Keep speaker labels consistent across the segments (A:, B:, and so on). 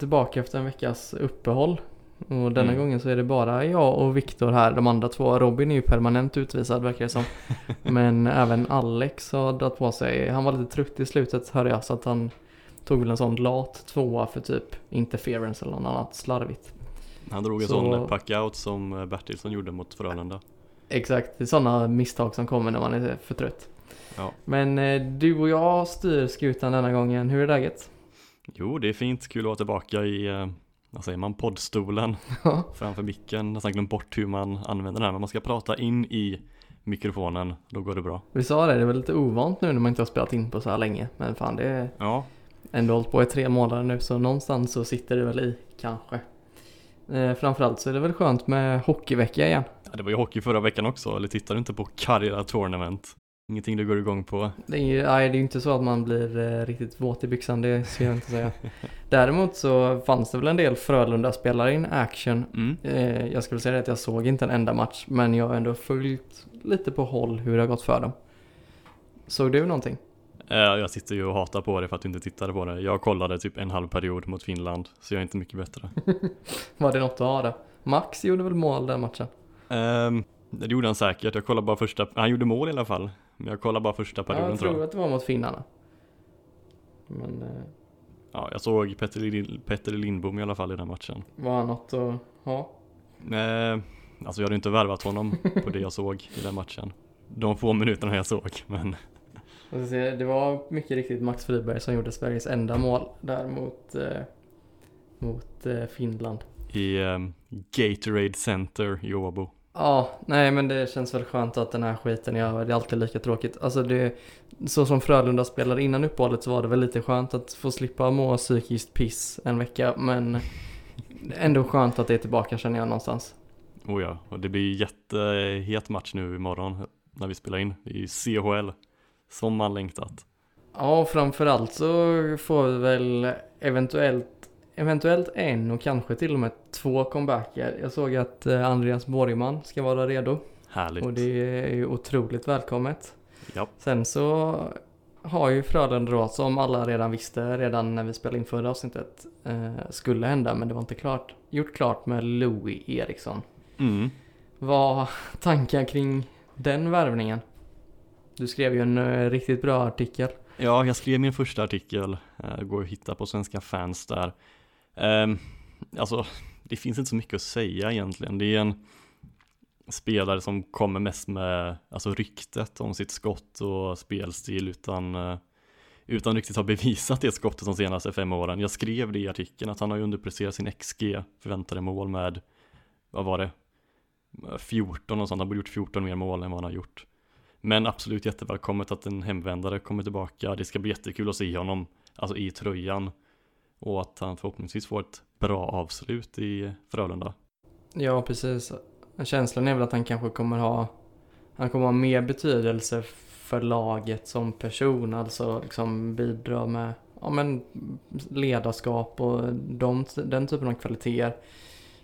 A: Tillbaka efter en veckas uppehåll. Och denna
B: Mm.
A: gången så är det bara jag och Viktor här. De andra två, Robin är ju permanent utvisad verkar det som. Men även Alex har dragit på sig. Han var lite trött i slutet hörde jag så att han tog väl en sån lat tvåa för typ interference eller något annat slarvigt.
B: Han drog en
A: Så-
B: sån packout som eh, Bertilsson gjorde mot Frölunda.
A: Exakt, det är sådana misstag som kommer när man är för trött.
B: Ja.
A: Men eh, du och jag styr skutan denna gången. Hur är läget?
B: Jo, det är fint. Kul att vara tillbaka i, eh, vad säger man, poddstolen
A: Ja.
B: framför micken. Nästan glömt bort hur man använder den här, men man ska prata in i mikrofonen, då går det bra.
A: Vi sa det, det är väl lite ovant nu när man inte har spelat in på så här länge. Men fan det är
B: Ja,
A: ändå hållit på i tre månader nu så någonstans så sitter det väl i kanske. Eh, framförallt så är det väl skönt med hockeyvecka igen.
B: Ja, det var ju hockey förra veckan också, eller tittar du inte på Karjala Tournament? Ingenting du går igång på?
A: Det är ju nej, det är inte så att man blir eh, riktigt våt i byxan, det ska jag inte säga. Däremot så fanns det väl en del Frölunda-spelare in action.
B: Mm.
A: Eh, jag skulle säga att jag såg inte en enda match, men jag har ändå följt lite på håll hur det har gått för dem. Såg du någonting?
B: Eh, Jag sitter ju och hatar på det för att du inte tittade på det. Jag kollade typ en halv period mot Finland, så jag är inte mycket bättre.
A: Var det något att ha det? Max gjorde väl mål den matchen?
B: Ehm, det gjorde han säkert, jag kollade bara första, han gjorde mål i alla fall. Jag kollade bara första
A: Ja,
B: perioden
A: jag
B: tror
A: tror
B: jag.
A: att det var mot finnarna. Men eh,
B: Ja, jag såg Petter, Petter Lindbom i alla fall i den matchen.
A: var han något att ha?
B: Eh, alltså jag hade inte värvat honom på det jag såg i den matchen. De få minuterna jag såg, men
A: se, Det var mycket riktigt Max Friberg som gjorde Sveriges enda mål där mot, eh, mot eh, Finland.
B: i ehm, Gatorade Center i Åbo.
A: Ja, nej men det känns väl skönt att den här skiten är över. Det är alltid lika tråkigt. Alltså det, så som Frölunda spelade innan uppehållet så var det väl lite skönt att få slippa må psykiskt piss en vecka. Men ändå skönt att det är tillbaka känner jag någonstans.
B: Oh ja, och det blir jättehet match nu imorgon när vi spelar in. Ju CHL, som man längtat.
A: Ja, framförallt så får vi väl eventuellt, eventuellt en och kanske till och med två comebacker. Jag såg att eh, Andreas Borgman ska vara redo
B: Härligt.
A: och det är ju otroligt välkommet.
B: Ja,
A: Sen så har ju Frölunda då, som alla redan visste redan när vi spelade in förra avsnittet, eh, skulle hända men det var inte klart, gjort klart med Louis Eriksson.
B: mm.
A: Vad tankar kring den värvningen? Du skrev ju en eh, riktigt bra artikel.
B: ja jag skrev min första artikel, uh, går att hitta på Svenska fans där. Eh, alltså, det finns inte så mycket att säga egentligen. Det är en spelare som kommer mest med alltså, ryktet om sitt skott och spelstil utan, eh, utan riktigt ha bevisat det skottet de senaste fem åren. Jag skrev det i artikeln att han har ju underpresterat sin XG, förväntade mål med, vad var det, 14 och sånt. Han borde gjort 14 mer mål än vad han har gjort. Men absolut jättevälkommet att en hemvändare kommer tillbaka. Det ska bli jättekul att se honom, alltså i tröjan. Och att han förhoppningsvis får ett bra avslut i Frölunda.
A: Ja, precis. Känslan är väl att han kanske kommer ha, han kommer ha mer betydelse för laget som person, alltså liksom bidra med, ja men ledarskap och de, den typen av kvaliteter.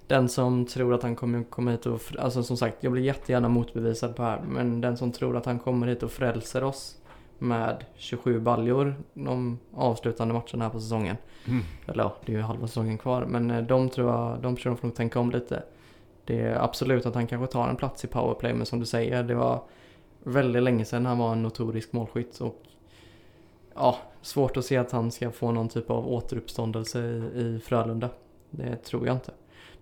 A: Den som tror att han kommer komma hit och, alltså som sagt, jag blir jättegärna motbevisad på det här, men den som tror att han kommer hit och frälser oss med 27 baljor de avslutande matcherna här på säsongen. Eller ja, det är ju halva säsongen kvar. Men eh, de tror jag, de jag får nog tänka om lite. Det är absolut att han kanske tar en plats i powerplay, men som du säger, det var väldigt länge sedan han var en notorisk målskytt. Och ja, svårt att se att han ska få någon typ av återuppståndelse i, i Frölunda. Det tror jag inte.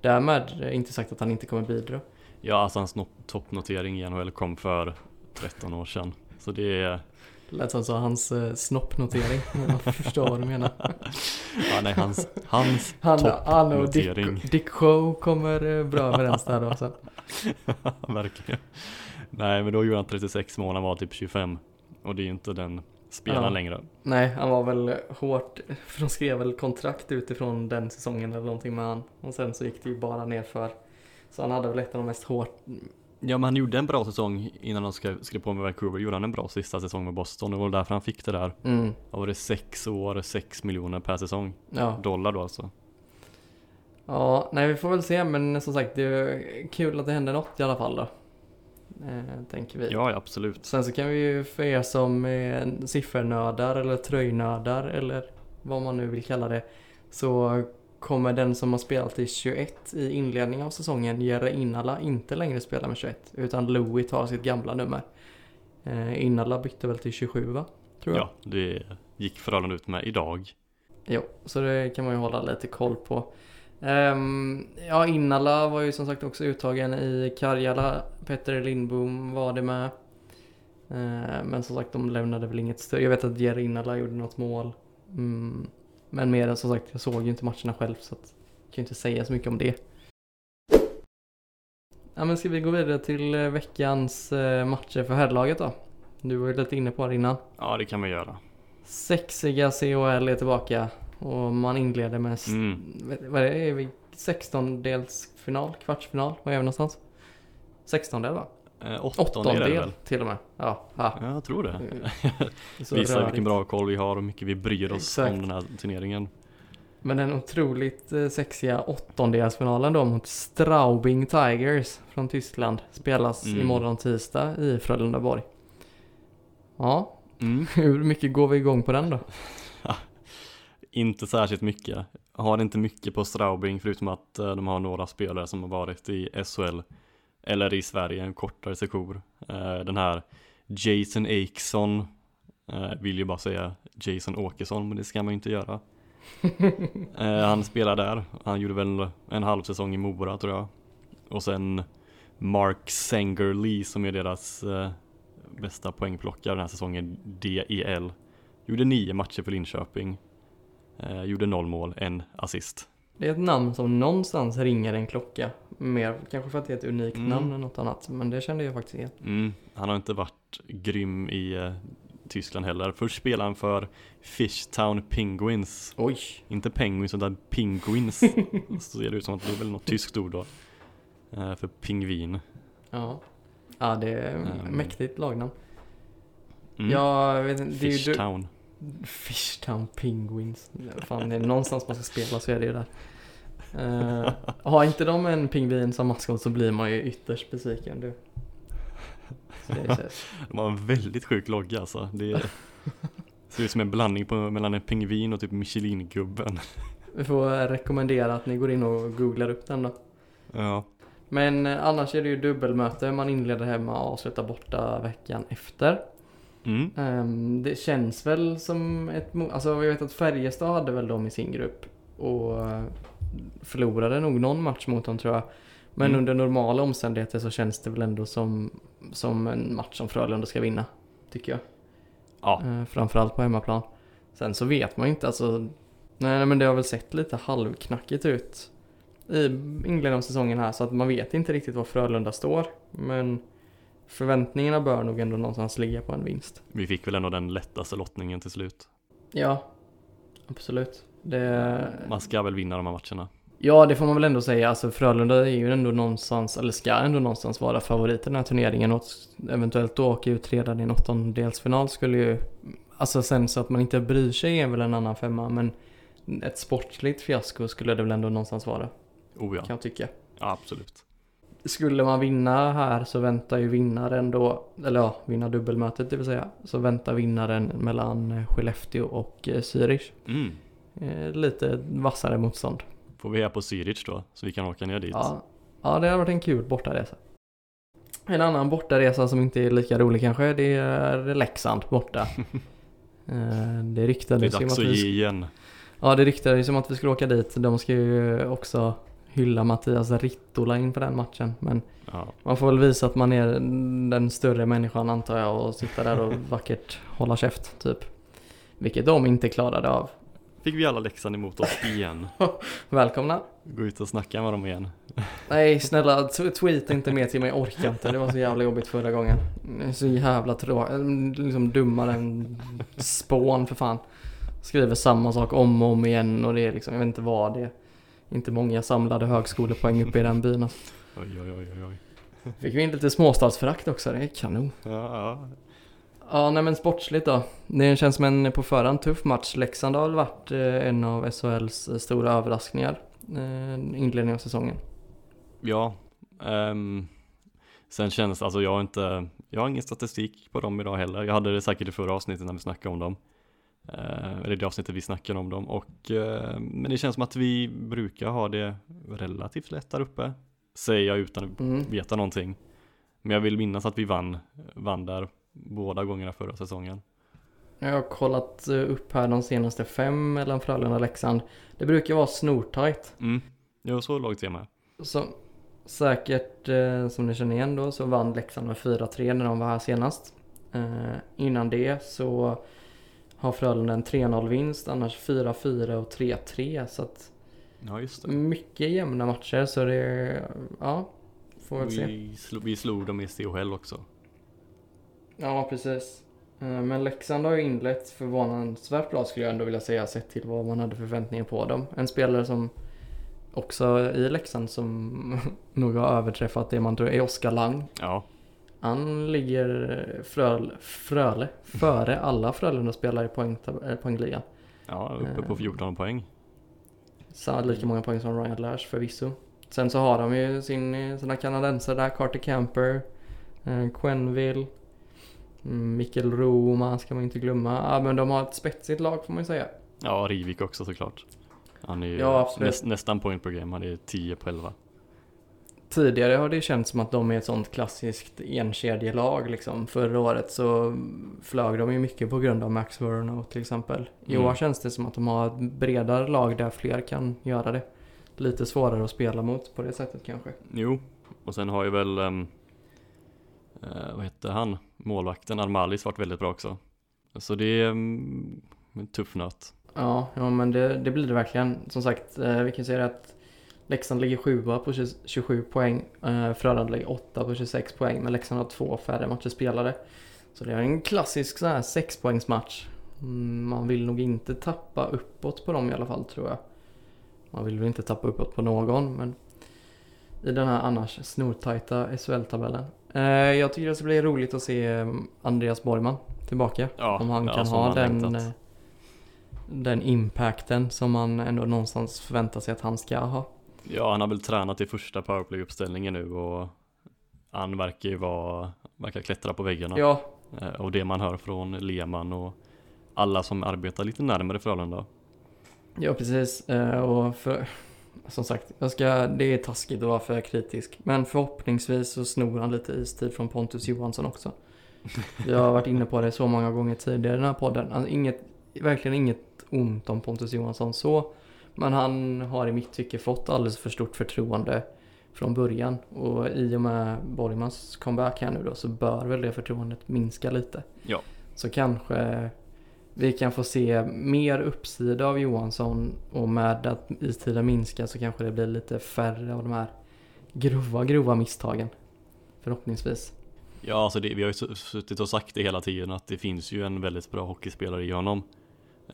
A: Därmed är inte sagt att han inte kommer bidra.
B: Ja, alltså hans no- toppnotering i NHL kom för 13 år sedan. Så det är,
A: lät som så hans eh, snoppnotering. Jag förstår vad du menar.
B: ja nej, hans, hans
A: Han, han och. Dick, Dick Show kommer eh, bra överens där då sen.
B: Verkligen. Nej, men då gjorde han 36 mål, han var typ 25. Och det är ju inte den spelaren
A: Ja.
B: längre.
A: Nej, han var väl hårt, för de skrev väl kontrakt utifrån den säsongen eller någonting med han. Och sen så gick det ju bara nerför. Så han hade väl ett av de mest hårt,
B: Ja, men han gjorde en bra säsong innan han skrev, skrev på med Vancouver. Gjorde han en bra sista säsong med Boston. Det var därför han fick det där.
A: mm,
B: Vad var det? Sex år, sex miljoner per säsong.
A: ja.
B: Dollar då alltså.
A: Ja, nej vi får väl se men som sagt det är kul att det händer något i alla fall då. Eh, tänker vi.
B: Ja, ja, absolut.
A: Sen så kan vi ju för er som är siffernördar eller tröjnördar eller vad man nu vill kalla det så kommer den som har spelat i 21 i inledningen av säsongen, Jere Innala, inte längre spela med 21. Utan Louis tar sitt gamla nummer. Eh, Innala bytte väl till 27 va? Tror jag.
B: Ja, det gick Frölunda ut med idag.
A: Jo, så det kan man ju hålla lite koll på. Ehm, ja, Innala var ju som sagt också uttagen i Karjala. Petter Lindbom var det med. Ehm, men som sagt, de lämnade väl inget stöd. Jag vet att Jerry Innala gjorde något mål. Mm, men mer än som sagt, jag såg ju inte matcherna själv så att jag kan ju inte säga så mycket om det. Ja, men ska vi gå vidare till eh, veckans eh, matcher för herrlaget då? Du var ju lite inne på det innan.
B: Ja, det kan vi göra.
A: Sexiga CHL är tillbaka och man inleder med
B: Mm.
A: vad är det, är vi 16-delsfinal, kvartsfinal, vad är vi någonstans? 16-del va?
B: Eh, åttonde är det
A: Åttondel
B: väl?
A: till och med. Ja, ja.
B: Ja, jag tror det.
A: Så
B: Visar vilken bra koll vi har och mycket vi bryr oss
A: Exakt.
B: om den här turneringen.
A: Men den otroligt eh, sexiga åttondelsfinalen då mot Straubing Tigers från Tyskland spelas
B: Mm.
A: imorgon tisdag i Frölundaborg. Ja,
B: Mm.
A: hur mycket går vi igång på den då?
B: Inte särskilt mycket. Har inte mycket på Straubing förutom att eh, de har några spelare som har varit i SHL eller i Sverige en kortare sejour. Eh, Den här Jason Akeson eh, vill ju bara säga Jason Åkesson men det ska man ju inte göra. Eh, Han spelar där. Han gjorde väl en halv säsong i Mora tror jag. Och sen Mark Sangerly som är deras bästa poängplockare den här säsongen, DEL. Gjorde nio matcher för Linköping. Gjorde noll mål, en assist.
A: Det är ett namn som någonstans ringer en klocka. Mer kanske för att det är ett unikt
B: Mm.
A: namn än något annat. Men det kände jag faktiskt igen.
B: Mm, han har inte varit grym i eh, Tyskland heller. Först spelade han för Fishtown Penguins.
A: Oj!
B: Inte Penguins utan Penguins. Så ser det ut som att det är väl något tyskt ord då. Eh, för pingvin.
A: Ja. Ja, det är
B: Mm.
A: mäktigt lagnamn.
B: Mm.
A: Jag vet inte.
B: Fishtown.
A: Fishtown Penguins. Fan, det är någonstans man ska spela så är det ju där. Uh, har inte de en pingvin som maskot så blir man ju ytterst besviken du.
B: De har en väldigt sjuk logga alltså. Det är, ser ut som en blandning på, mellan en pingvin och typ Michelin-gubben.
A: Vi får rekommendera att ni går in och googlar upp den då.
B: Ja.
A: Men eh, annars är det ju dubbelmöte. Man inleder hemma och avslutar borta veckan efter.
B: Mm.
A: Ehm, det känns väl som ett... Alltså jag vet att Färjestad hade väl dem i sin grupp. Och förlorade nog någon match mot dem tror jag. Men
B: Mm.
A: under normala omständigheter så känns det väl ändå som, som en match som Frölunda ska vinna. Tycker jag.
B: Ja.
A: Eh, framförallt på hemmaplan. Sen så vet man ju inte alltså. Nej nej, men det har väl sett lite halvknackigt ut. I inledningen av säsongen här så att man vet inte riktigt var Frölunda står. Men förväntningarna bör nog ändå någonstans ligga på en vinst.
B: Vi fick väl ändå den lättaste lottningen till slut.
A: Ja, absolut. Det,
B: Man ska väl vinna de här matcherna.
A: ja, det får man väl ändå säga. Alltså Frölunda är ju ändå någonstans, eller ska ändå någonstans vara favorit i den här turneringen och eventuellt då åka ut redan i en åttondelsfinal skulle ju, alltså sen så att man inte bryr sig är väl en annan femma, men ett sportsligt fiasko skulle det väl ändå någonstans vara,
B: Oh ja,
A: kan jag tycka.
B: ja absolut.
A: Skulle man vinna här så väntar ju vinnaren då, eller ja, vinna dubbelmötet det vill säga, så väntar vinnaren mellan Skellefteå och eh, Zürich.
B: Mm.
A: Eh, lite vassare motstånd.
B: Får vi här på Zürich då, så vi kan åka ner dit.
A: Ja, ja det har varit en kul bortaresa. En annan bortaresa som inte är lika rolig kanske, det är Leksand borta. Eh, det ryktades ju om
B: dags
A: att vi,
B: ge
A: sk-
B: igen.
A: ja, det ryktades som att vi skulle åka dit. De ska ju också hylla Mattias Rittola in på den matchen. Men
B: Ja.
A: man får väl visa att man är den större människan antar jag och sitta där och vackert hålla käft typ. Vilket de inte klarade av.
B: Fick vi alla läxan emot oss igen.
A: Välkomna!
B: Gå ut och snacka med dem igen.
A: Nej snälla tweeta inte mer till mig, jag orkar inte. Det var så jävla jobbigt förra gången. Så jävla tråkigt, liksom dummare än spån för fan. Skriver samma sak om och om igen och det är liksom, jag vet inte vad det är. Inte många samlade högskolepoäng uppe i den byn. alltså.
B: Oj, oj, oj, oj.
A: Fick vi in lite småstadsförakt också, det är kanon.
B: Ja, ja.
A: Ja, nej men sportsligt då. Det känns som en på förhand tuff match. Leksand har väl varit eh, en av SHLs eh, stora överraskningar. Eh, inledningen av säsongen.
B: ja. ehm, sen känns alltså jag har inte, jag har ingen statistik på dem idag heller. Jag hade det säkert i förra avsnittet när vi snackade om dem. Eh, eller det avsnittet vi snackar om dem. Och, eh, men det känns som att vi brukar ha det relativt lätt där uppe. Säger jag utan att
A: Mm.
B: veta någonting. Men jag vill minnas att vi vann, vann där båda gångerna förra säsongen.
A: Jag har kollat eh, upp här de senaste fem mellan Frölunda och Leksand. Det brukar vara snortajt.
B: Mm. Jo, så lågt är med.
A: Så säkert eh, som ni känner igen då så vann Leksand med 4-3 när de var här senast. Eh, innan det så har Frölunda en 3-0 vinst, annars 4-4 och 3-3. Så att
B: Ja,
A: mycket jämna matcher så det ja, får väl se.
B: Vi, slo, vi slog dem i CHL också.
A: Ja, precis. Eh, Men Leksand har ju inlett förvånansvärt bra skulle jag ändå vilja säga sett till vad man hade förväntningar på dem. En spelare som också i Leksand som nog har överträffat det man tror är Oskar Lang.
B: Ja,
A: Han ligger Fröl, Fröle före alla Frölunda-spelare i poängtab- äh, poängligan.
B: ja uppe på 14 poäng.
A: Så lika många poäng som Ryan Lash förvisso. Sen så har de ju sin, sina kanadensare där, Carter Camper, eh, Quenville, mm, Mikkel Roma ska man inte glömma. Ja men de har ett spetsigt lag får man ju säga.
B: Ja, Rivik också såklart. Han är ju
A: Ja,
B: näst, nästan point per game, han är 10 på 11.
A: Tidigare har det känts som att de är ett sånt klassiskt enkedjelag liksom. Förra året så flög de ju mycket på grund av Max Verno till exempel. I
B: Mm.
A: år känns det som att de har ett bredare lag där fler kan göra det. Lite svårare att spela mot på det sättet kanske.
B: Jo, och sen har ju väl, um, vad heter han, målvakten Armalis varit väldigt bra också. Så det är um, en tuff nöt.
A: Ja, ja men det, det blir det verkligen. Som sagt, eh, vi kan säga att Leksand ligger 7 på 20, 27 poäng. Eh, Frölunda ligger 8 på 26 poäng. Men Leksand har två färre matcher spelade. Så det är en klassisk så här 6-poängsmatch. Mm, man vill nog inte tappa uppåt på dem i alla fall tror jag. Man vill väl inte tappa uppåt på någon men i den här annars snortajta SHL-tabellen. Eh, jag tycker det ska bli roligt att se eh, Andreas Borgman tillbaka.
B: Ja,
A: Om han
B: ja,
A: kan ha den,
B: längtat.
A: den impacten som man ändå någonstans förväntar sig att han ska ha.
B: Ja, han har väl tränat i första powerplay-uppställningen nu och han verkar ju vara, verkar klättra på väggarna.
A: Ja,
B: Eh, Och det man hör från Lehmann och alla som arbetar lite närmare Frölunda.
A: ja precis. Eh, Och för, som sagt, jag ska, det är taskigt att vara för kritisk. Men förhoppningsvis så snor han lite istid från Pontus Johansson också. Jag har varit inne på det så många gånger tidigare i den här podden. Alltså inget, verkligen inget ont om Pontus Johansson så. Men han har i mitt tycke fått alldeles för stort förtroende från början. Och i och med Borgmans comeback här nu då så bör väl det förtroendet minska lite.
B: Ja.
A: Så kanske vi kan få se mer uppsida av Johansson och med att istiden minskar så kanske det blir lite färre av de här grova, grova misstagen. Förhoppningsvis.
B: Ja, alltså det, vi har ju su- suttit och sagt det hela tiden att det finns ju en väldigt bra hockeyspelare i honom.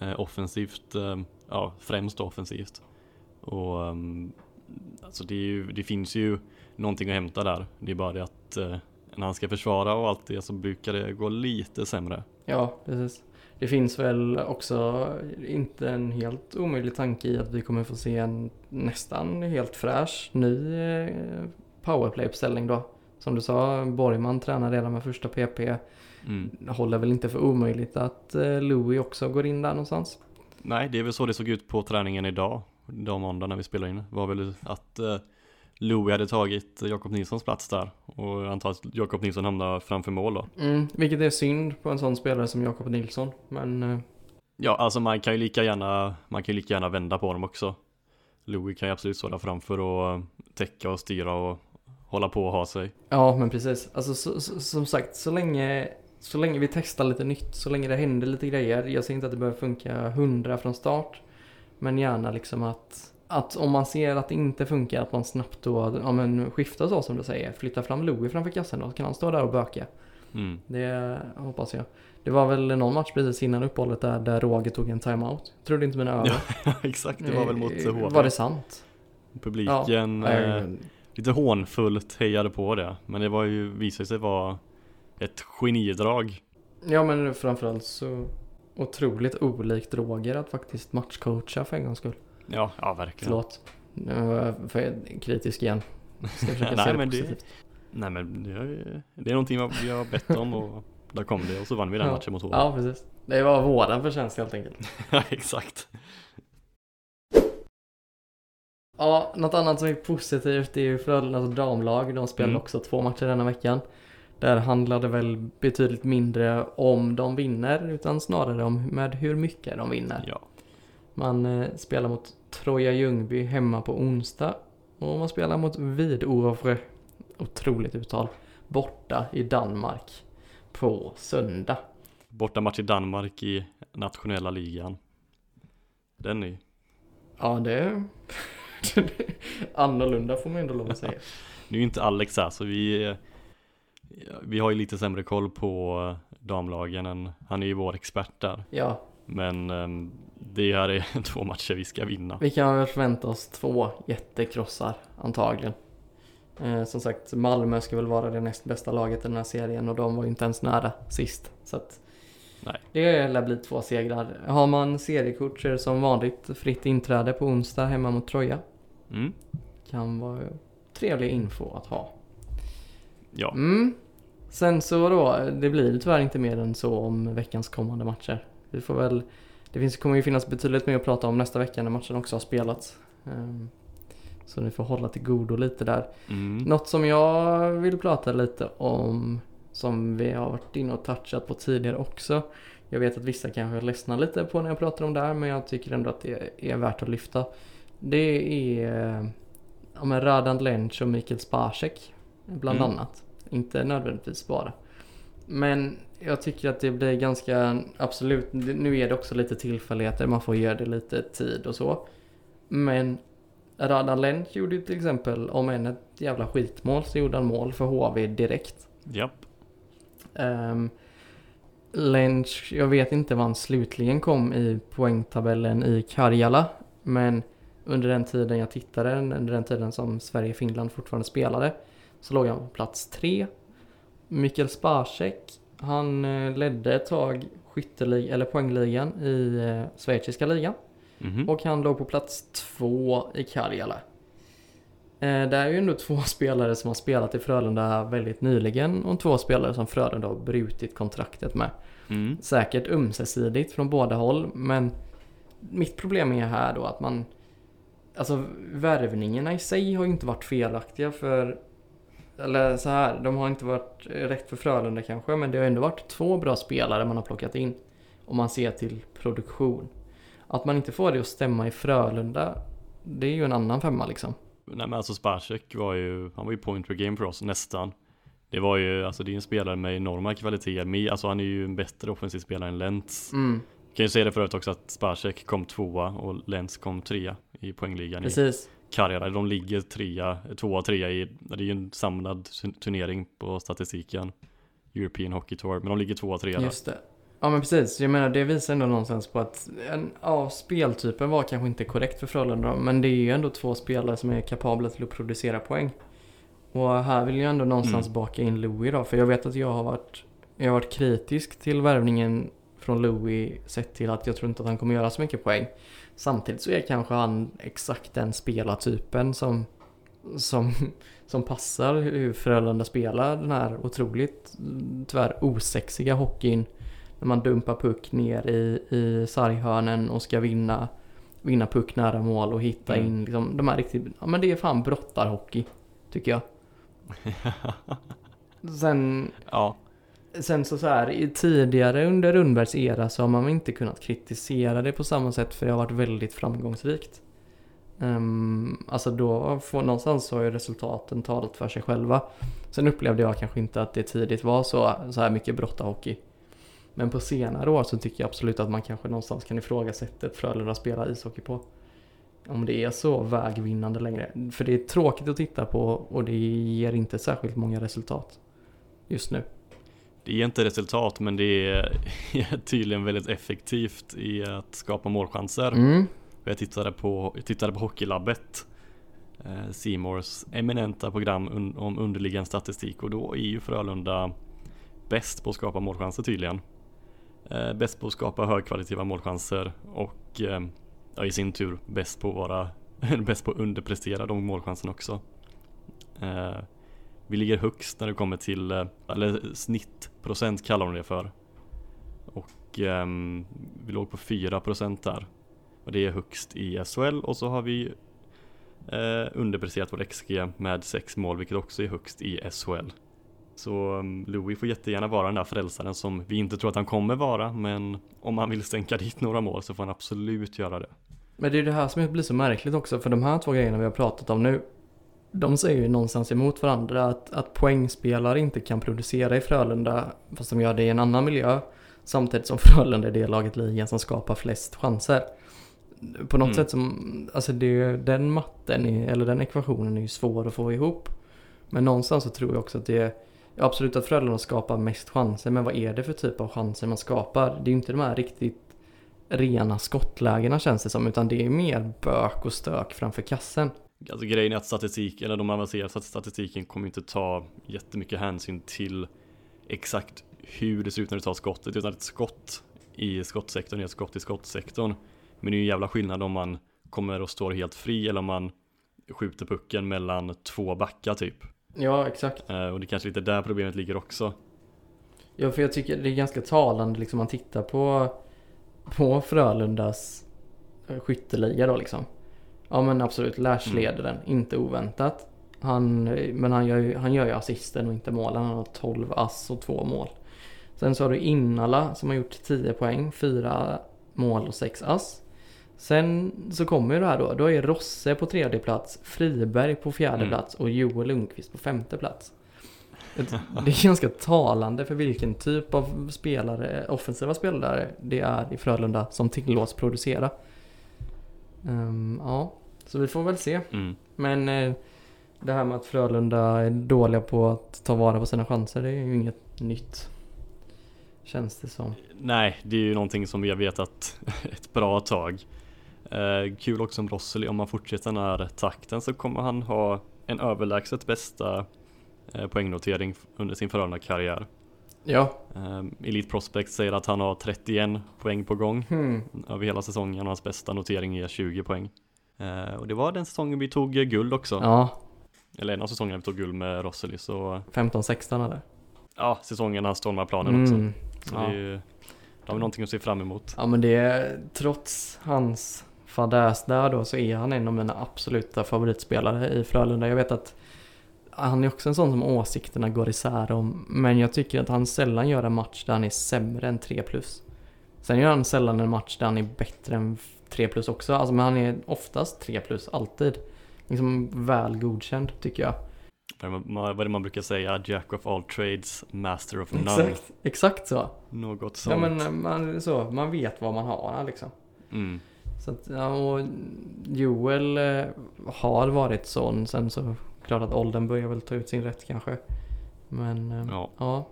B: Eh, offensivt, eh, ja främst offensivt. Och ehm, alltså det, är ju, det finns ju någonting att hämta där. Det är bara det att eh, när han ska försvara och allt det så brukar det gå lite sämre.
A: Ja, precis. Det finns väl också inte en helt omöjlig tanke i att vi kommer få se en nästan helt fräsch ny eh, powerplay-uppställning då. Som du sa, Borgman tränar redan med första PP.
B: Mm.
A: Håller väl inte för omöjligt att eh, Louis också går in där någonstans.
B: Nej, det är väl så det såg ut på träningen idag, dag måndag när vi spelade in. var väl att eh, Louis hade tagit Jakob Nilssons plats där och jag antar att Jakob Nilsson hamnar framför mål då.
A: Mm, vilket är synd på en sån spelare som Jakob Nilsson. Men eh,
B: Ja, alltså man kan ju lika gärna, man kan ju lika gärna vända på dem också. Louis kan ju absolut stå där framför och eh, täcka och styra och hålla på och ha sig.
A: ja, men precis. Alltså så, så, som sagt, så länge, så länge vi testar lite nytt, så länge det händer lite grejer. Jag säger inte att det behöver funka hundra från start. Men gärna liksom att, att om man ser att det inte funkar, att man snabbt då ja, men skiftar så som du säger. Flytta fram Louis framför kassen då, så kan han stå där och böka.
B: Mm.
A: Det hoppas jag. Det var väl någon match precis innan uppehållet där, där Roger tog en timeout. Trodde inte mina ögon.
B: Ja, exakt, det var väl mot
A: Eh,
B: HV.
A: Var det sant?
B: Publiken eh, lite hånfullt hejade på det, men det var ju, visade sig vara ett genidrag.
A: Ja men framförallt så otroligt olikt Roger att faktiskt matchcoacha för en gångs skull.
B: Ja, ja verkligen.
A: Förlåt. Nu var jag för kritisk igen. Ska försöka
B: Nej,
A: se det
B: men det-
A: positivt.
B: Nej men det är, det är någonting vi har bett om och där kom det och så vann vi den
A: Ja.
B: matchen mot HV.
A: Ja, precis. Det var våran förtjänst helt enkelt.
B: Ja, exakt.
A: Ja, något annat som är positivt är ju Frölundas damlag. De spelade
B: Mm.
A: också två matcher denna veckan. Där handlar det väl betydligt mindre om de vinner utan snarare om med hur mycket de vinner.
B: Ja.
A: Man eh, spelar mot Troja Ljungby hemma på onsdag och man spelar mot Vidovre, otroligt uttal, borta i Danmark på söndag.
B: Bortamatch i Danmark i nationella ligan. Den är
A: Ja, det är annorlunda får man ändå lov att säga.
B: Nu är ju inte Alex här så vi ja, Vi har ju lite sämre koll på eh, damlagen än Han är ju vår expert där
A: Ja,
B: Men ehm, det här är två matcher vi ska vinna
A: vi kan väl förvänta oss två jättekrossar antagligen. Eh, som sagt, Malmö ska väl vara det näst bästa laget i den här serien och de var ju inte ens nära sist. Så att
B: Nej.
A: det lär bli två segrar. Har man seriekort så är det som vanligt fritt inträde på onsdag hemma mot Troja.
B: mm,
A: Kan vara trevlig info att ha.
B: Ja,
A: Mm. Sen så då, det blir tyvärr inte mer än så om veckans kommande matcher. Vi får väl, det finns, kommer ju finnas betydligt mer att prata om nästa vecka när matchen också har spelats. Ehm, Så ni får hålla till godo lite där.
B: mm,
A: Något som jag vill prata lite om, som vi har varit inne och touchat på tidigare också. Jag vet att vissa kanske ledsnar lite på när jag pratar om det här, men jag tycker ändå att det är värt att lyfta. Det är ja, Radan Lenc och Mikael Spacek, bland
B: Mm.
A: annat. Inte nödvändigtvis bara. Men jag tycker att det blir ganska, absolut, nu är det också lite tillfälligheter, man får ge det lite tid och så. Men Radan Lenc gjorde ju till exempel, om än ett jävla skitmål, så gjorde han mål för HV direkt.
B: japp
A: Um, Lench, jag vet inte vad han slutligen kom i poängtabellen i Karjala. Men under den tiden jag tittade, under den tiden som Sverige-Finland fortfarande spelade, så låg han på plats tre. Mikael Spacek, han eh, ledde ett tag skyttelig- eller poängligan i eh, schweiziska ligan.
B: mhm,
A: Och han låg på plats två i Karjala. Eh, det är ju ändå två spelare som har spelat i Frölunda väldigt nyligen och två spelare som Frölunda har brutit kontraktet med.
B: mm,
A: Säkert ömsesidigt från båda håll men mitt problem är här då att man Alltså värvningarna i sig har ju inte varit felaktiga för Eller så här, de har inte varit rätt för Frölunda kanske men det har ändå varit två bra spelare man har plockat in. Om man ser till produktion. Att man inte får det att stämma i Frölunda Det är ju en annan femma liksom.
B: Nej men alltså Spacek var ju, han var ju point per game för oss nästan Det var ju, alltså det är en spelare med enorma kvaliteter, alltså han är ju en bättre offensiv spelare än Lentz
A: Mm,
B: Kan ju säga det förut också att Spacek kom tvåa och Lentz kom trea i poängligan
A: precis.
B: Karjala. De ligger trea, tvåa trea i, det är ju en samlad turnering på statistiken European Hockey Tour, men de ligger tvåa trea.
A: Just det. Ja men precis, jag menar det visar ändå någonstans på att en, ja, speltypen var kanske inte korrekt för Frölunda men det är ju ändå två spelare som är kapabla till att producera poäng. Och här vill jag ändå någonstans
B: Mm.
A: baka in Louis då, för jag vet att jag har varit jag har varit kritisk till värvningen från Louis sett till att jag tror inte att han kommer göra så mycket poäng. Samtidigt så är kanske han exakt den spelartypen som som, som passar hur Frölunda spelar den här otroligt tyvärr osexiga hockeyn. När man dumpar puck ner i, i sarghörnen och ska vinna, vinna puck nära mål och hitta
B: Mm.
A: in liksom, de här riktigt, ja men det är fan brottarhockey. Tycker jag. Sen,
B: ja,
A: sen så, så här, tidigare under Rundbergs era så har man inte kunnat kritisera det på samma sätt för det har varit väldigt framgångsrikt. Um, alltså då, får, någonstans så har ju resultaten talat för sig själva. Sen upplevde jag kanske inte att det tidigt var så, så här mycket brottarhockey. Men på senare år så tycker jag absolut att man kanske någonstans kan ifrågasätta ett Frölunda spelar ishockey på. Om det är så vägvinnande längre. För det är tråkigt att titta på och det ger inte särskilt många resultat. Just nu
B: det är inte resultat men det är tydligen väldigt effektivt i att skapa målchanser.
A: Mm.
B: Jag tittade på, jag tittade på Hockeylabbet eh, Seymours eminenta program un, om underliggande statistik och då är ju Frölunda bäst på att skapa målchanser tydligen. Eh, bäst på att skapa högkvalitativa målchanser och eh, ja, i sin tur bäst på att vara bäst på att underprestera de målchanserna också. Eh, vi ligger högst när det kommer till, eh, eller snitt procent kallar de det för. Och eh, vi låg på 4 procent där. Och det är högst i SHL och så har vi eh, underpresterat vår XG med 6 mål vilket också är högst i SHL. Så um, Louis får jättegärna vara den där frälsaren som vi inte tror att han kommer vara men om han vill sänka dit några mål så får han absolut göra det.
A: Men det är det här som blir så märkligt också, för de här två grejerna vi har pratat om nu, de säger ju någonstans emot varandra att, att poängspelare inte kan producera i Frölunda, fast de gör det i en annan miljö, samtidigt som Frölunda är det laget i ligan som skapar flest chanser. På något
B: Mm.
A: sätt som, alltså det, den matten, är, eller den ekvationen är ju svår att få ihop. Men någonstans så tror jag också att det är, absolut att Frölunda skapar mest chanser, men vad är det för typ av chanser man skapar? Det är ju inte de här riktigt rena skottlägena känns det som, utan det är mer bök och stök framför kassen.
B: Alltså grejen är att statistik, eller de avancerade statistiken kommer inte ta jättemycket hänsyn till exakt hur det ser ut när du tar skottet utan ett skott i skottsektorn är ett skott i skottsektorn. Men det är en jävla skillnad om man kommer och står helt fri eller om man skjuter pucken mellan två backar typ.
A: Ja, exakt.
B: Eh, och det är kanske lite där problemet ligger också.
A: Ja, för jag tycker det är ganska talande liksom man tittar på, på Frölundas skytteliga då liksom. Ja men absolut, Lash
B: Mm.
A: leder den, inte oväntat. Han, men han gör, ju, han gör ju assisten och inte målen. Han har 12 ass och två mål. Sen så har du Innala som har gjort 10 poäng, 4 mål och 6 ass. Sen så kommer ju det här då. Då är Rosse på tredje plats, Friberg på fjärde
B: Mm.
A: plats och Joel Lundqvist på femte plats. Det är ganska talande för vilken typ av spelare, offensiva spelare det är i Frölunda som tillåts producera. Ehm, ja, så vi får väl se.
B: Mm.
A: Men eh, det här med att Frölunda är dåliga på att ta vara på sina chanser, det är ju inget nytt. Känns det som.
B: Nej, det är ju någonting som vi har vetat ett bra tag. Eh, kul också om Rosseli, om han fortsätter den här takten så kommer han ha en överlägset bästa eh, poängnotering under sin Frölunda-karriär.
A: Ja.
B: Eh, Elite Prospect säger att han har 31 poäng på gång
A: Hmm.
B: över hela säsongen och hans bästa notering är 20 poäng. Eh, och det var den säsongen vi tog eh, guld också.
A: Ja,
B: Eller en av säsongerna vi tog guld med Rosseli. Så
A: 15-16 eller?
B: ja, säsongen han stormar planen också.
A: Mm.
B: Så
A: Ja.
B: det är ju, då har vi någonting att se fram emot.
A: Ja men det är, trots hans fadäs där då så är han en av mina absoluta favoritspelare i Frölunda. Jag vet att han är också en sån som åsikterna går isär om. Men jag tycker att han sällan gör en match där han är sämre än 3 plus. Sen gör han sällan en match där han är bättre än 3 plus också. Alltså men han är oftast 3 plus, alltid. Liksom väl godkänd tycker jag.
B: Vad är det man- brukar säga? Jack of all trades, master of none.
A: Exakt, exakt så.
B: Något
A: Ja
B: sånt.
A: men man, så, man vet vad man har liksom.
B: Mm.
A: Så att, ja, och Joel eh, har varit sån. Sen så klart att åldern börjar väl ta ut sin rätt kanske. Men eh,
B: Ja.
A: ja.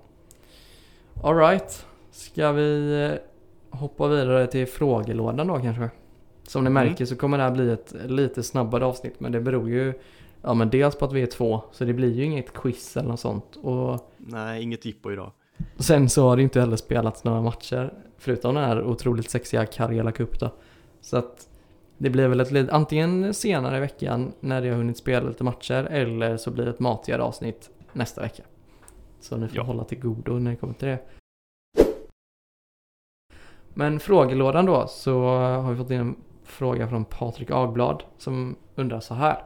A: Alright. Ska vi eh, hoppa vidare till frågelådan då kanske? Som ni
B: Mm.
A: märker så kommer det här bli ett lite snabbare avsnitt. Men det beror ju ja, men dels på att vi är två. Så det blir ju inget quiz eller något sånt. Och
B: Nej, inget jippo idag.
A: Sen så har det inte heller spelats några matcher. Förutom den här otroligt sexiga Karjala Cup då. Så att det blir väl ett lit- antingen senare i veckan när det har hunnit spela lite matcher eller så blir det ett matigare avsnitt nästa vecka. Så ni får
B: Ja.
A: hålla till godo när det kommer till det. Men frågelådan då så har vi fått in en fråga från Patrik Agblad som undrar så här.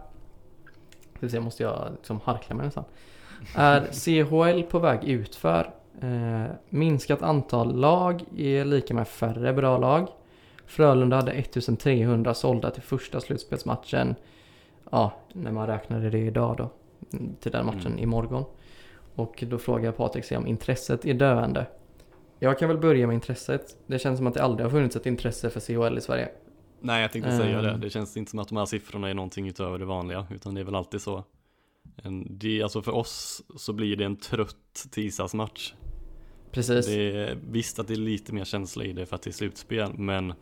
A: Det se, måste jag liksom harkla mig nästan. Är CHL på väg utför? Eh, minskat antal lag är lika med färre bra lag. Frölunda hade 1300 sålda till första slutspelsmatchen. Ja, när man räknade det idag då. Till den matchen
B: Mm.
A: imorgon. Och då frågar Patrik sig om intresset är döende. Jag kan väl börja med intresset. Det känns som att det aldrig har funnits ett intresse för CHL i Sverige.
B: Nej, jag tänkte säga det.
A: Ehm.
B: Det känns inte som att de här siffrorna är någonting utöver det vanliga, utan det är väl alltid så. En, det, alltså för oss så blir det en trött tisdagsmatch.
A: Precis.
B: Det är, visst att det är lite mer känsla i det för att det är slutspel, men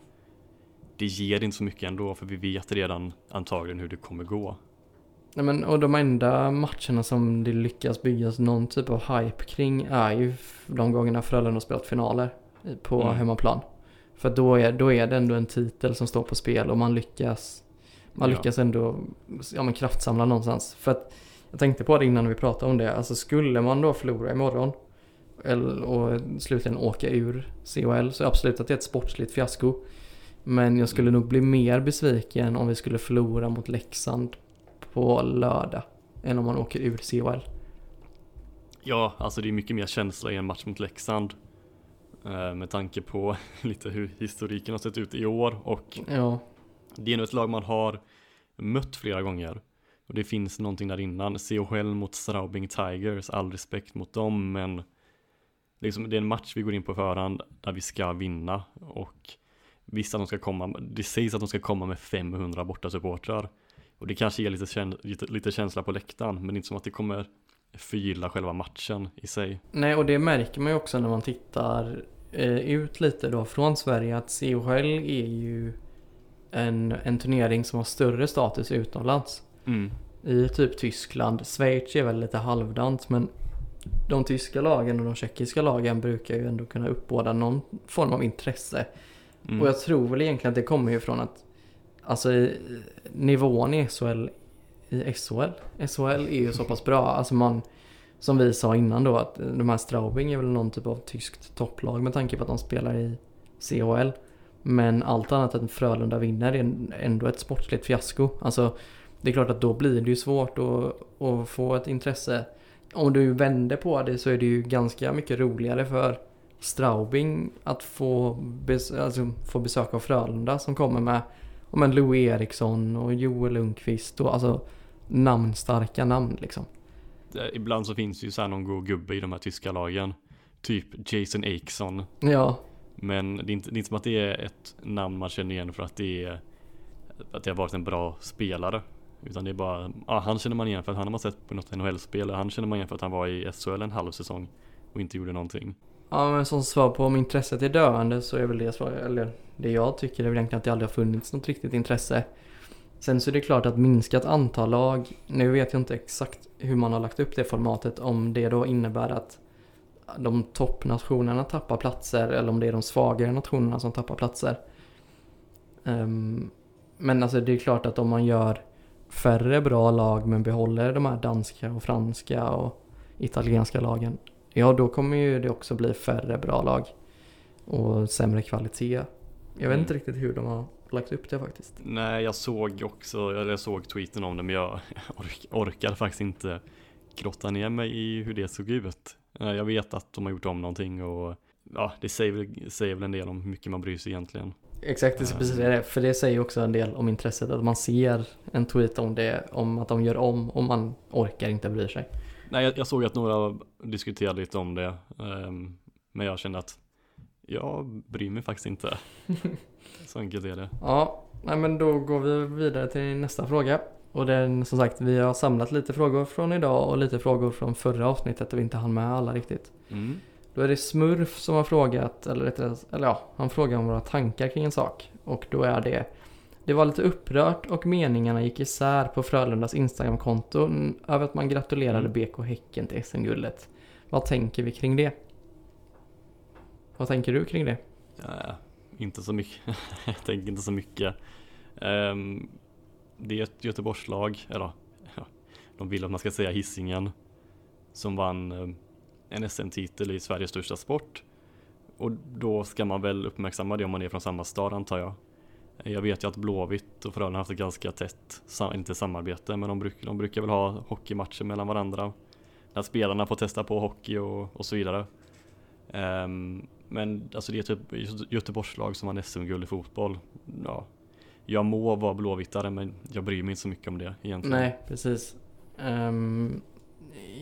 B: det ger inte så mycket ändå, för vi vet redan antagligen hur det kommer gå.
A: Nej, men, och de enda matcherna som det lyckas byggas någon typ av hype kring är ju de gångerna Frölunda har spelat finaler i- på
B: Mm.
A: hemmaplan. För då är, då är det ändå en titel som står på spel och man lyckas man
B: Ja.
A: lyckas ändå ja, men kraftsamla någonstans. För att jag tänkte på det innan vi pratade om det. Alltså skulle man då förlora imorgon eller, och slutligen åka ur CHL så absolut att det är ett sportsligt fiasko. Men jag skulle nog bli mer besviken om vi skulle förlora mot Leksand på lördag än om man åker ur CHL.
B: Ja, alltså det är mycket mer känsla i en match mot Leksand. Eh, med tanke på lite hur historiken har sett ut i år och
A: Ja,
B: det är nog ett lag man har mött flera gånger. Och det finns någonting där innan. CHL mot Straubing Tigers, all respekt mot dem men liksom, det är en match vi går in på förhand där vi ska vinna och visst att de ska komma, det sägs att de ska komma med 500 borta supportrar och det kanske ger lite, lite, känsla på läktaren men inte som att det kommer förgylla själva matchen i sig.
A: nej och det märker man ju också när man tittar eh, ut lite då från Sverige att CHL är ju en, en turnering som har större status utomlands.
B: Mm.
A: i typ Tyskland. Schweiz är väl lite halvdant men de tyska lagen och de tjeckiska lagen brukar ju ändå kunna uppbåda någon form av intresse.
B: Mm.
A: Och jag tror väl egentligen att det kommer ju från att alltså i, nivån i SHL i SHL, SHL är ju så pass bra. Alltså man, som vi sa innan då att de här Straubing är väl någon typ av tyskt topplag med tanke på att de spelar i CHL. Men allt annat än Frölunda vinner är ändå ett sportsligt fiasko. Alltså det är klart att då blir det ju svårt att, att få ett intresse. Om du vänder på det så är det ju ganska mycket roligare för Straubing att få, bes alltså, få besök av Frölunda som kommer med om en Louis Eriksson och Joel Lundqvist och alltså namnstarka namn liksom.
B: Ibland så finns det ju så här någon god gubbe i de här tyska lagen. Typ Jason Akeson.
A: Ja,
B: Men det är, inte, det är inte som att det är ett namn man känner igen för att det är Att det har varit en bra spelare Utan det är bara, ja han känner man igen för att han har man sett på något NHL-spel Han känner man igen för att han var i SHL en halv säsong Och inte gjorde någonting
A: Ja men som svar på om intresset är döende så är väl det svar, eller det jag tycker är väl egentligen att det aldrig har funnits något riktigt intresse. Sen så är det klart att minskat antal lag, nu vet jag inte exakt hur man har lagt upp det formatet, om det då innebär att de toppnationerna tappar platser eller om det är de svagare nationerna som tappar platser. Um, men alltså det är klart att om man gör färre bra lag men behåller de här danska och franska och italienska lagen Ja, då kommer ju det också bli färre bra lag. Och sämre kvalitet. Jag vet
B: Mm.
A: inte riktigt hur de har lagt upp det faktiskt.
B: Nej jag såg också, eller jag såg tweeten om det men jag ork, orkar faktiskt inte grotta ner mig i hur det såg ut Eh, Jag vet att de har gjort om någonting och Ja det säger väl, säger väl en del om hur mycket man bryr sig egentligen
A: Exakt, det är precis det. För det säger också en del om intresset. Att man ser en tweet om det, om att de gör om och man orkar inte bry sig.
B: Nej jag, jag såg att några diskuterade lite om det ehm, Men jag kände att Jag bryr mig faktiskt inte Så enkelt är det
A: Ja, nej men då går vi vidare till nästa fråga. Och den som sagt, vi har samlat lite frågor från idag och lite frågor från förra avsnittet där vi inte hann med alla riktigt.
B: mm.
A: Då är det Smurf som har frågat, eller eller ja, han frågar om våra tankar kring en sak. Och då är det Det var lite upprört och meningarna gick isär på Frölundas Instagramkonto över att man gratulerade
B: Mm.
A: BK Häcken till SM-guldet. Vad tänker vi kring det? Vad tänker du kring det?
B: Ja, inte så mycket. jag tänker inte så mycket. Ehm, det är ett Göteborgslag, eller ja, de vill att man ska säga Hisingen som vann eh, en SM-titel i Sveriges största sport. Och då ska man väl uppmärksamma det om man är från samma stad antar jag. Jag vet ju att Blåvitt och Frölunda har haft ett ganska tätt, inte samarbete, men de, bruk, de brukar väl ha hockeymatcher mellan varandra. Där spelarna får testa på hockey och, och så vidare. Um, men alltså det är typ Göteborgslag som vann SM-guld i fotboll. Ja, jag må vara blåvittare men jag bryr mig inte så mycket om det egentligen.
A: Nej, precis. Um,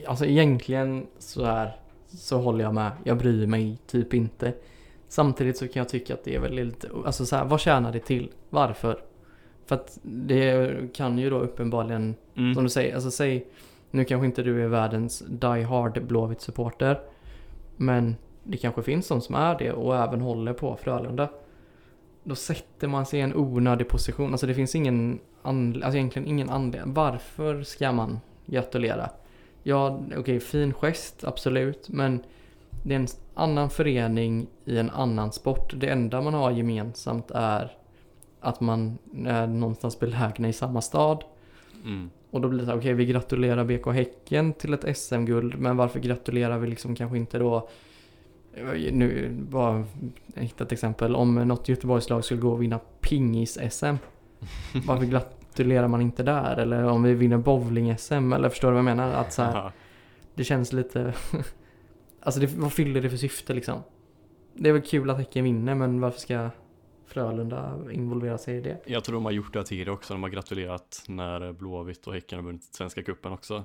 A: alltså egentligen så här så håller jag med. Jag bryr mig typ inte. Samtidigt så kan jag tycka att det är väl lite, alltså så här, vad tjänar det till? Varför? För att det kan ju då uppenbarligen,
B: Mm.
A: som du säger, alltså säg, nu kanske inte du är världens die hard Blåvitt supporter. Men det kanske finns de som är det och även håller på Frölunda. Då sätter man sig i en onödig position. Alltså det finns ingen anledning, alltså egentligen ingen anledning. Varför ska man gratulera? Ja, okej, fin gest, absolut. Men det är en annan förening i en annan sport. Det enda man har gemensamt är att man är någonstans belägna i samma stad.
B: Mm.
A: Och då blir det så här, okej vi gratulerar BK Häcken till ett SM-guld men varför gratulerar vi liksom kanske inte då Nu bara hitta ett exempel. Om något Göteborgslag skulle gå och vinna pingis-SM. Varför gratulerar man inte där? Eller om vi vinner bowling-SM? Eller förstår du vad jag menar? Att så här, det känns lite... alltså det, vad fyller det för syfte liksom? Det är väl kul att Häcken vinner men varför ska Frölunda involvera sig i det?
B: Jag tror de har gjort det tidigare också, de har gratulerat när Blåvitt och Häcken har vunnit Svenska Cupen också.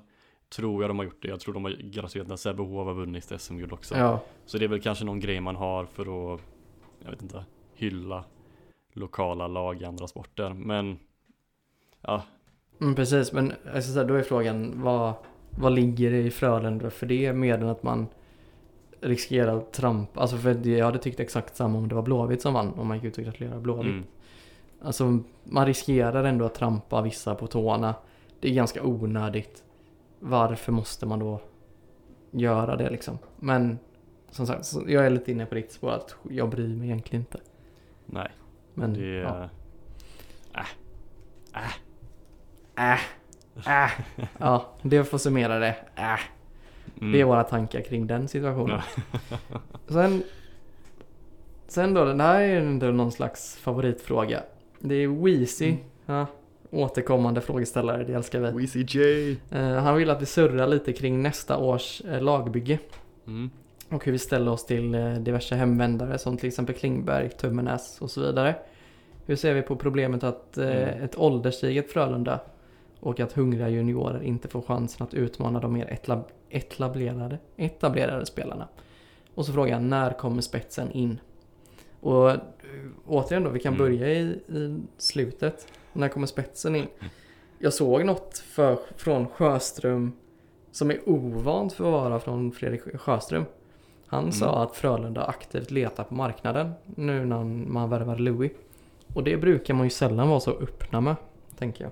B: Tror jag de har gjort det, jag tror de har gratulerat när Sävehof har vunnit SM-guld också.
A: Ja,
B: Så det är väl kanske någon grej man har för att, jag vet inte, hylla lokala lag i andra sporter. Men ja,
A: mm, precis. Men alltså, då är frågan vad, vad ligger det i Frölunda för det? Mer än att man riskerar att trampa. Alltså för jag hade tyckt exakt samma om det var Blåvitt som vann. Om man gick ut och gratulerade Blåvitt.
B: mm,
A: Alltså man riskerar ändå att trampa vissa på tårna. Det är ganska onödigt. Varför måste man då göra det liksom? Men som sagt, jag är lite inne på ditt spår att jag bryr mig egentligen inte.
B: nej,
A: Men
B: det
A: ja.
B: Äh,
A: Äh, äh. ja, det får summera det. Äh.
B: Mm,
A: Det är våra tankar kring den situationen. Sen, sen då, den här är ändå någon slags favoritfråga. Det är Weezy.
B: Mm.
A: Ja, återkommande frågeställare, det älskar vi.
B: Weezy J!
A: Eh, han vill att vi surrar lite kring nästa års eh, lagbygge
B: Mm,
A: och hur vi ställer oss till eh, diverse hemvändare som till exempel Klingberg, Tummenäs och så vidare. Hur ser vi på problemet att eh,
B: Mm.
A: ett ålderstiget Frölunda och att hungriga juniorer inte får chansen att utmana de mer etla- etablerade, etablerade spelarna? Och så frågan, när kommer spetsen in? Och eh, återigen då, vi kan
B: Mm.
A: börja i, i slutet. När kommer spetsen in? Jag såg något för, från Sjöström som är ovant för att vara från Fredrik Sjöström. Han
B: Mm.
A: sa att Frölunda aktivt letar på marknaden nu när man värvar Louis. Och det brukar man ju sällan vara så öppna med, tänker jag.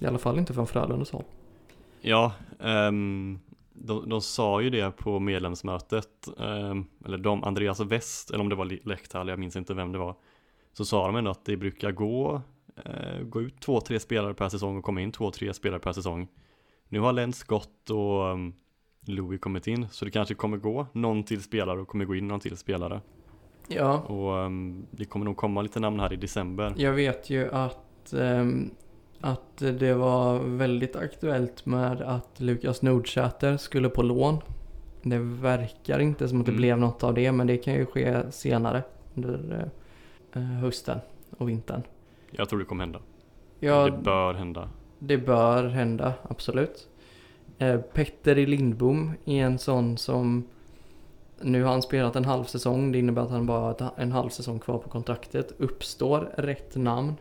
A: I alla fall inte från Frölundas håll.
B: Ja, ehm, de, de sa ju det på medlemsmötet, ehm, eller de, Andreas West, eller om det var Le- Lehtal, jag minns inte vem det var. Så sa de ändå att det brukar gå, eh, gå ut två, tre spelare per säsong och komma in två, tre spelare per säsong. Nu har Lentz gått och um, Louis kommit in, så det kanske kommer gå någon till spelare och kommer gå in någon till spelare.
A: Ja,
B: Och ehm, det kommer nog komma lite namn här i december.
A: jag vet ju att, ehm, att det var väldigt aktuellt med att Lukas Nordsäter skulle på lån. Det verkar inte som att det
B: Mm.
A: blev något av det, men det kan ju ske senare under eh, hösten och vintern.
B: Jag tror det kommer hända.
A: Ja,
B: Det bör hända.
A: Det bör hända, absolut. Eh, Petter i Lindbom är en sån som nu har han spelat en halv säsong. Det innebär att han bara har en halv säsong kvar på kontraktet. Uppstår rätt namn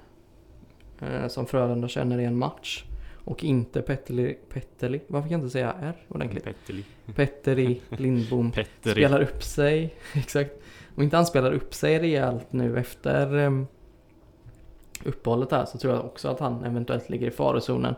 A: eh, som Frölunda känner i en match och inte Petterli, Petterli, varför kan jag inte säga R ordentligt?
B: Petteli.
A: Petter i Lindbom
B: Petteri.
A: spelar upp sig, exakt. Om inte han spelar upp sig rejält nu efter um, uppehållet här så tror jag också att han eventuellt ligger i farozonen.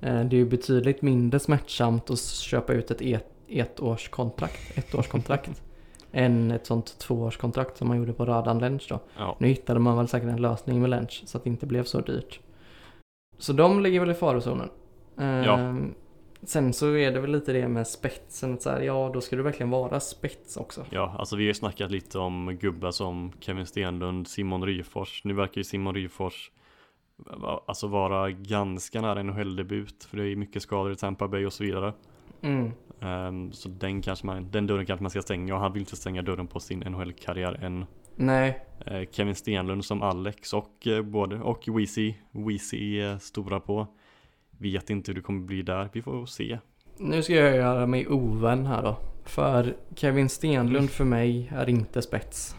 A: Eh, det är ju betydligt mindre smärtsamt att köpa ut ett ett, ettårskontrakt, ettårskontrakt än ett sånt tvåårskontrakt som man gjorde på Radan Lench då.
B: Ja.
A: Nu hittade man väl säkert en lösning med Lench så att det inte blev så dyrt. Så de ligger väl i farozonen.
B: Ja.
A: Sen så är det väl lite det med spetsen, att så här, ja då ska du verkligen vara spets också.
B: Ja, alltså vi har ju snackat lite om gubbar som Kevin Stenlund, Simon Ryfors. Nu verkar ju Simon Ryfors alltså vara ganska nära NHL-debut för det är mycket skador i Tampa Bay och så vidare.
A: Mm.
B: Ehm, så den, kanske man, den dörren kanske man ska stänga och han vill inte stänga dörren på sin NHL-karriär än.
A: Nej,
B: Eh, Kevin Stenlund som Alex och eh, både och Weezy, Weezy är stora på. Vet inte hur det kommer bli där, vi får se.
A: nu ska jag göra mig ovän här då. För Kevin Stenlund för mig är inte spets.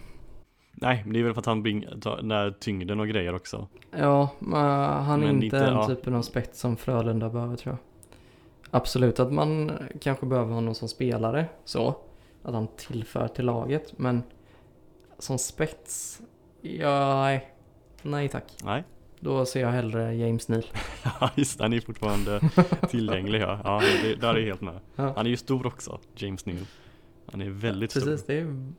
B: Nej, men det är väl för att han bring, tar den där tyngden och grejer också.
A: Ja, men han är
B: Men
A: inte den
B: ja.
A: typen av spets som Frölunda behöver tror jag. Absolut att man kanske behöver honom som spelare så. Att han tillför till laget. Men som spets, ja, nej. Nej tack.
B: Nej,
A: Då ser jag hellre James Neal.
B: Ja just han är fortfarande tillgänglig ja. ja det, där är jag helt med.
A: Ja.
B: Han är ju stor också, James Neal. Han är väldigt
A: Precis,
B: stor.
A: det är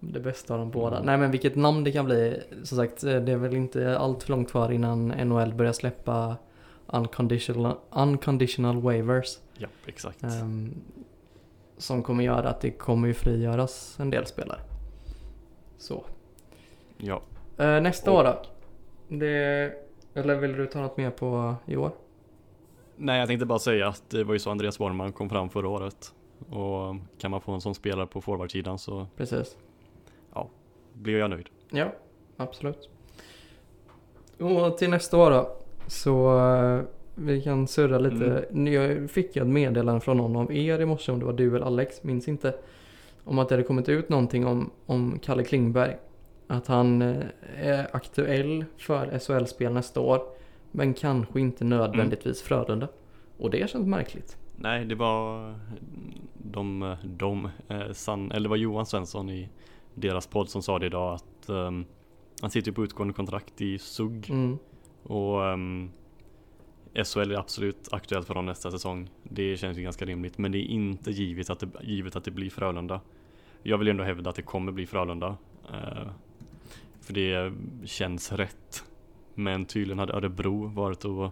A: det bästa av de båda. Nej men vilket namn det kan bli. Som sagt, det är väl inte allt för långt kvar innan NHL börjar släppa unconditional, unconditional waivers.
B: Ja, exakt.
A: Ehm, som kommer göra att det kommer ju frigöras en del spelare. Så.
B: Ja,
A: Eh, nästa
B: Och-
A: år då? Det, eller vill du ta något mer på i år?
B: nej jag tänkte bara säga att det var ju så Andreas Borgman kom fram förra året. Och kan man få en sån spelare på forwardsidan så
A: Precis.
B: blir jag nöjd.
A: Ja, absolut. Och till nästa år då. Så eh, vi kan surra lite. Jag fick ett meddelande från någon av er i morse om det var du eller Alex, minns inte. Om att det hade kommit ut någonting om, om Kalle Klingberg. Att han eh, är aktuell för SHL-spel nästa år. Men kanske inte nödvändigtvis Frölunda. Och det känns märkligt.
B: Nej, det var de, de eh, San, eller det var Johan Svensson i deras podd som sa det idag att ehm, han sitter på utgående kontrakt i SUG
A: Mm.
B: Och um, SHL är absolut aktuellt för dem nästa säsong. Det känns ju ganska rimligt, men det är inte givet att det, givet att det blir Frölunda. Jag vill ändå hävda att det kommer bli Frölunda. eh, för det känns rätt. Men tydligen hade Örebro varit och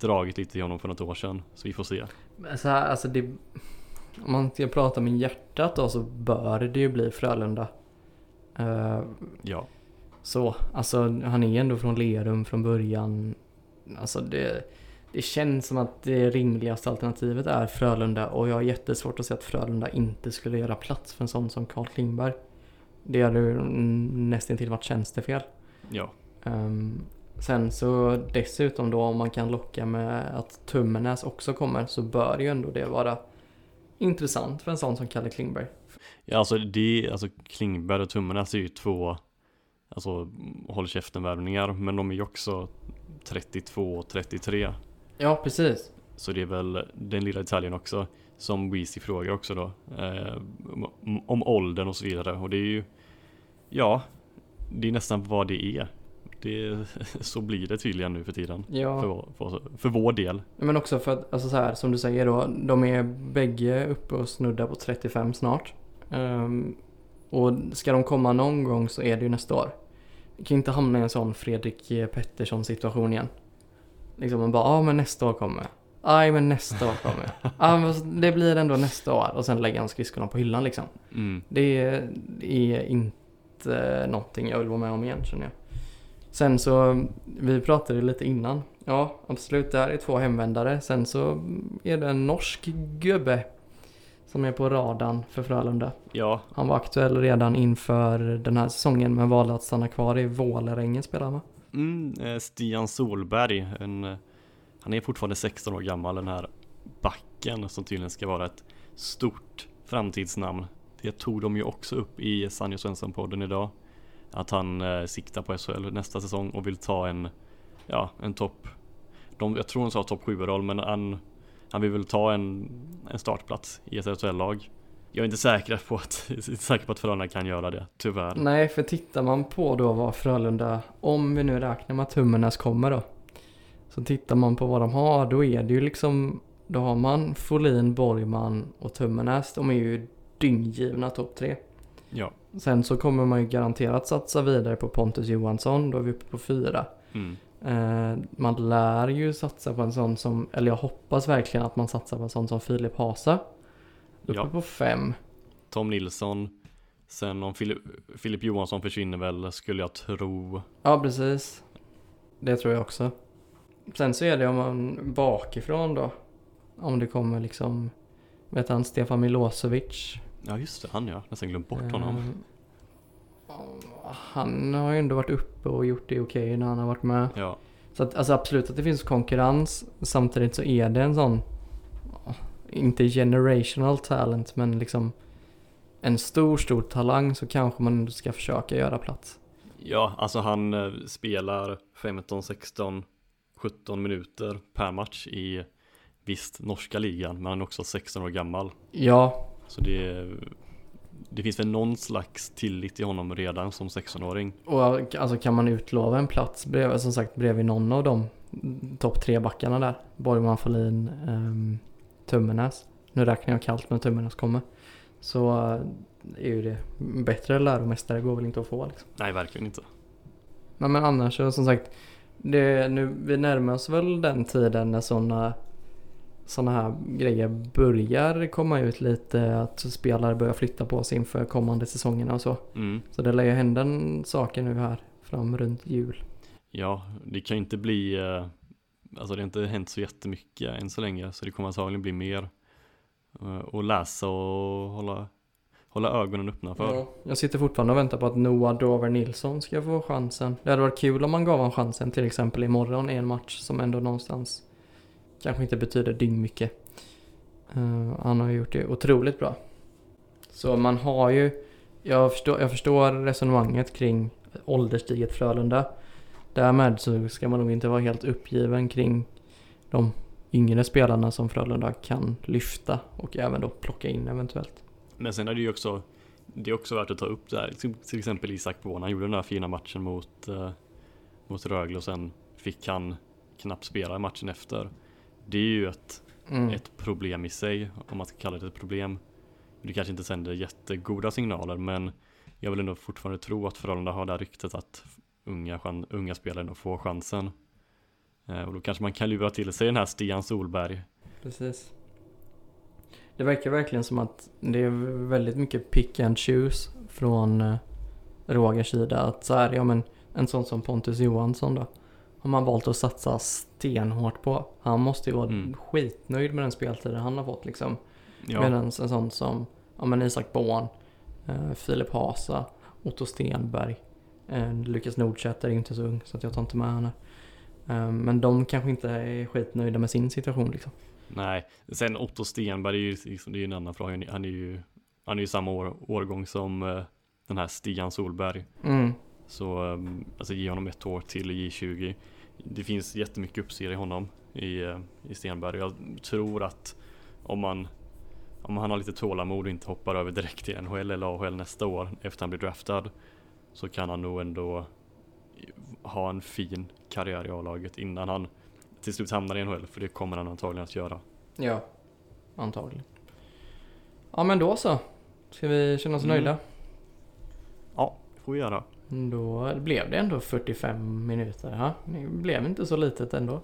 B: dragit lite i honom för något år sedan. Så vi får se.
A: Men Så här, alltså det, om man ska prata med hjärtat då så bör det ju bli Frölunda. Eh,
B: Ja,
A: så, alltså han är ändå från Lerum från början. Alltså det, det känns som att det rimligaste alternativet är Frölunda och jag har jättesvårt att se att Frölunda inte skulle göra plats för en sån som Carl Klingberg. Det hade ju nästan till varit tjänstefel.
B: ja,
A: Ehm, sen så dessutom då om man kan locka med att Tummenäs också kommer så bör ju ändå det vara intressant för en sån som Kalle Klingberg.
B: ja alltså det, alltså Klingberg och Tummenäs är ju två Alltså håll käften värvningar men de är ju också 32 och 33
A: Ja, precis.
B: Så det är väl den lilla detaljen också Som Weezy frågar också då. Eh, om, om åldern och så vidare. Och det är ju Ja Det är nästan vad det är. Det, Så blir det tydligen nu för tiden.
A: Ja,
B: för, vår- för, för vår del.
A: Men också för att, alltså så här som du säger då, de är bägge uppe och snuddar på 35 snart. Ehm, och ska de komma någon gång så är det ju nästa år. Kan inte hamna i en sån Fredrik Pettersson situation igen. Liksom man bara, ja ah, men nästa år kommer. Aj men nästa år kommer. Ja men det blir ändå nästa år och sen lägger han skridskorna på hyllan liksom.
B: mm.
A: Det är, är inte någonting jag vill vara med om igen känner jag. Sen så, vi pratade lite innan. Ja, absolut, det här är två hemvändare. Sen så är det en norsk gubbe som är på radarn för Frölunda.
B: Ja,
A: Han var aktuell redan inför den här säsongen men valde att stanna kvar i Vålerengen spelar han va?
B: Mm, eh, Stian Solberg, en, eh, han är fortfarande 16 år gammal den här backen som tydligen ska vara ett stort framtidsnamn. Det tog de ju också upp i Sanjo Svensson-podden idag. Att han eh, siktar på SHL nästa säsong och vill ta en, ja, en topp, de, jag tror han sa topp 7-roll men han, han vill väl ta en, en startplats i ett SHL-lag. Jag är inte säker på att, inte säker på att Frölunda kan göra det, tyvärr.
A: Nej, för tittar man på då vad Frölunda, om vi nu räknar med att Tummenäs kommer då. Så tittar man på vad de har, då är det ju liksom, då har man Folin, Borgman och Tummenäs. De är ju dynggivna topp tre.
B: Ja.
A: Sen så kommer man ju garanterat satsa vidare på Pontus Johansson, då är vi uppe på fyra.
B: Mm.
A: Eh, man lär ju satsa på en sån som, eller jag hoppas verkligen att man satsar på en sån som Filip Hasa. Uppe
B: Ja.
A: på fem.
B: Tom Nilsson. Sen om Filip, Filip Johansson försvinner väl skulle jag tro.
A: Ja, precis. Det tror jag också. Sen så är det om man bakifrån då. Om det kommer liksom, vet han, Stefan Milosevic.
B: Ja just det, han ja. Nästan glömt bort honom.
A: Han har ju ändå varit uppe och gjort det okej när han har varit med.
B: Ja.
A: Så att, alltså absolut att det finns konkurrens. Samtidigt så är det en sån, inte generational talent men liksom en stor, stor talang så kanske man ändå ska försöka göra plats.
B: Ja, alltså han eh, spelar 15, 16, 17 minuter per match i visst norska ligan. Men han är också 16 år gammal.
A: Ja,
B: Så det, det finns väl någon slags tillit i honom redan som 16-åring.
A: och alltså kan man utlova en plats bredvid, som sagt bredvid någon av de topp tre backarna där. Borgman, Folin, um, Tummenäs. Nu räknar jag kallt men Tummenäs kommer. Så eh, är ju det bättre läromästare går väl inte att få liksom.
B: Nej, verkligen inte.
A: Nej men annars som sagt, det, nu, vi närmar oss väl den tiden när sådana sådana här grejer börjar komma ut lite. Att spelare börjar flytta på sig inför kommande säsongerna och så.
B: Mm.
A: Så det lär ju hända saker nu här fram runt jul.
B: Ja, det kan ju inte bli, eh, alltså det har inte hänt så jättemycket än så länge så det kommer antagligen bli mer eh, att läsa och hålla, hålla ögonen öppna för.
A: Ja, jag sitter fortfarande och väntar på att Noah Dover Nilsson ska få chansen. Det hade varit kul om man gav honom chansen till exempel imorgon i en match som ändå någonstans kanske inte betyder dyngmycket. Uh, eh, han har ju gjort det otroligt bra. Så man har ju, jag förstår, jag förstår resonemanget kring ålderstiget Frölunda. Därmed så ska man nog inte vara helt uppgiven kring de yngre spelarna som Frölunda kan lyfta och även då plocka in eventuellt.
B: Men sen är det ju också, det är också värt att ta upp det här. till exempel Isak Bona gjorde den här fina matchen mot, eh, mot Rögle och sen fick han knappt spela matchen efter. Det är ju ett,
A: Mm.
B: ett problem i sig, om man ska kalla det ett problem. Det kanske inte sänder jättegoda signaler men jag vill ändå fortfarande tro att Frölunda har det här ryktet att unga, unga spelare ändå får chansen. Eh, och då kanske man kan lura till sig den här Stian Solberg.
A: Precis. Det verkar verkligen som att det är väldigt mycket pick and choose från eh, Rogers sida. Att så här, ja men en sån som Pontus Johansson då. Har man valt att satsa stenhårt på. Han måste ju vara
B: Mm.
A: skitnöjd med den speltiden han har fått liksom.
B: Ja,
A: Medan en sån som ja, men Isak Born, eh, Filip Hasa, Otto Stenberg, eh, Lukas Nordsäter är inte så ung så att jag tar inte med henne. Eh, men de kanske inte är skitnöjda med sin situation liksom.
B: nej. Sen Otto Stenberg är ju liksom, det är ju en annan fråga. Han är ju, han är ju samma år, årgång som eh, den här Stian Solberg.
A: Mm.
B: Så um, alltså ge honom ett år till i J20. Det finns jättemycket uppsida i honom i, eh, i Stenberg. Jag tror att om man om han har lite tålamod och inte hoppar över direkt till NHL eller AHL nästa år efter han blir draftad så kan han nog ändå ha en fin karriär i A-laget innan han till slut hamnar i NHL för det kommer han antagligen att göra.
A: Ja, antagligen. Ja men då så. Ska vi känna oss
B: Mm.
A: nöjda?
B: Ja, det får vi göra.
A: Då blev det ändå 45 minuter. Ja, det blev inte så litet ändå.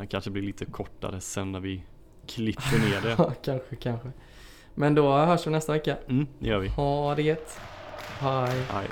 B: Det kanske blir lite kortare sen när vi klipper ner det.
A: Kanske, kanske. Men då hörs vi nästa vecka.
B: Mm, det gör vi.
A: Ha det gött. Hej.
B: Hej.